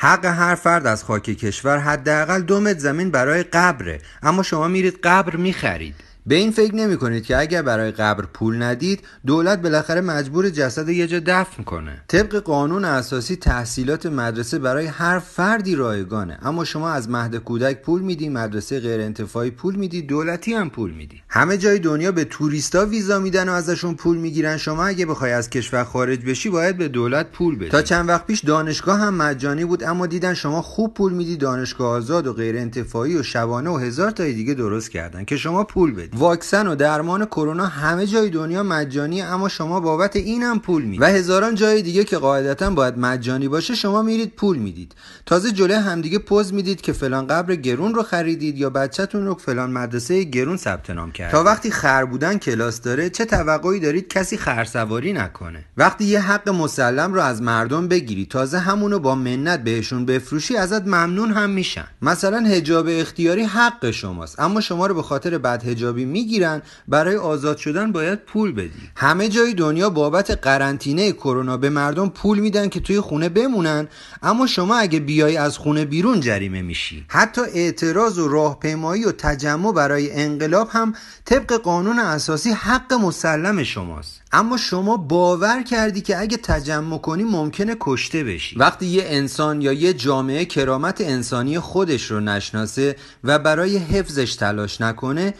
حق هر فرد از خاک کشور حداقل دو متر زمین برای قبره. اما شما میرید قبر می‌خرید. به این فکر نمی کنید که اگر برای قبر پول ندید دولت بالاخره مجبور جسد یه جا دفن کنه. طبق قانون اساسی تحصیلات مدرسه برای هر فردی رایگانه. اما شما از مهد کودک پول میدی مدرسه غیر انتفاعی پول میدی دولتی هم پول میدی. همه جای دنیا به توریستا ویزا میدن و ازشون پول می‌گیرن. شما اگه بخوای از کشور خارج بشی باید به دولت پول بدی. تا چند وقت پیش دانشگاه هم مجانی بود اما دیدن شما خوب پول میدی دانشگاه آزاد و غیر انتفاعی و شبانه و هزار تای دیگه درست کردن که شما پول بدی. واکسن و درمان کرونا همه جای دنیا مجانی اما شما بابت اینم پول می‌دید و هزاران جای دیگه که قاعدتا باید مجانی باشه شما میرید پول می‌دید. تازه جلوی همدیگه پوز می‌دید که فلان قبر گرون رو خریدید یا بچهتون رو فلان مدرسه گرون ثبت نام کرد. تا وقتی خر بودن کلاس داره چه توقعی دارید کسی خرسواری نکنه؟ وقتی یه حق مسلم رو از مردم بگیری تازه همونو با منت بهشون بفروشی ازت ممنون هم میشن. مثلا حجاب اختیاری حق شماست اما شما رو به خاطر بد حجابی می‌گیرن برای آزاد شدن باید پول بدی. همه جای دنیا بابت قرنطینه کرونا به مردم پول میدن که توی خونه بمونن. اما شما اگه بیای از خونه بیرون جریمه میشی. حتی اعتراض و راهپیمایی و تجمع برای انقلاب هم طبق قانون اساسی حق مسلم شماست. اما شما باور کردی که اگه تجمع کنی ممکنه کشته بشی. وقتی یه انسان یا یه جامعه کرامت انسانی خودش رو نشناسه و برای حفظش تلاش نکنه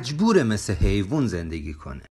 مجبور مثل حیوان زندگی کنه.